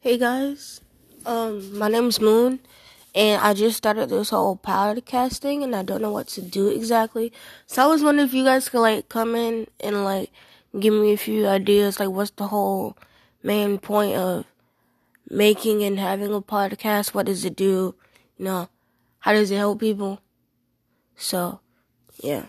Hey guys, um, my is Moon, and I just started this whole podcasting, and I don't know what to do exactly. So I was wondering if you guys could like come in and like give me a few ideas, like what's the whole main point of making and having a podcast? What does it do? You know, how does it help people? So, yeah.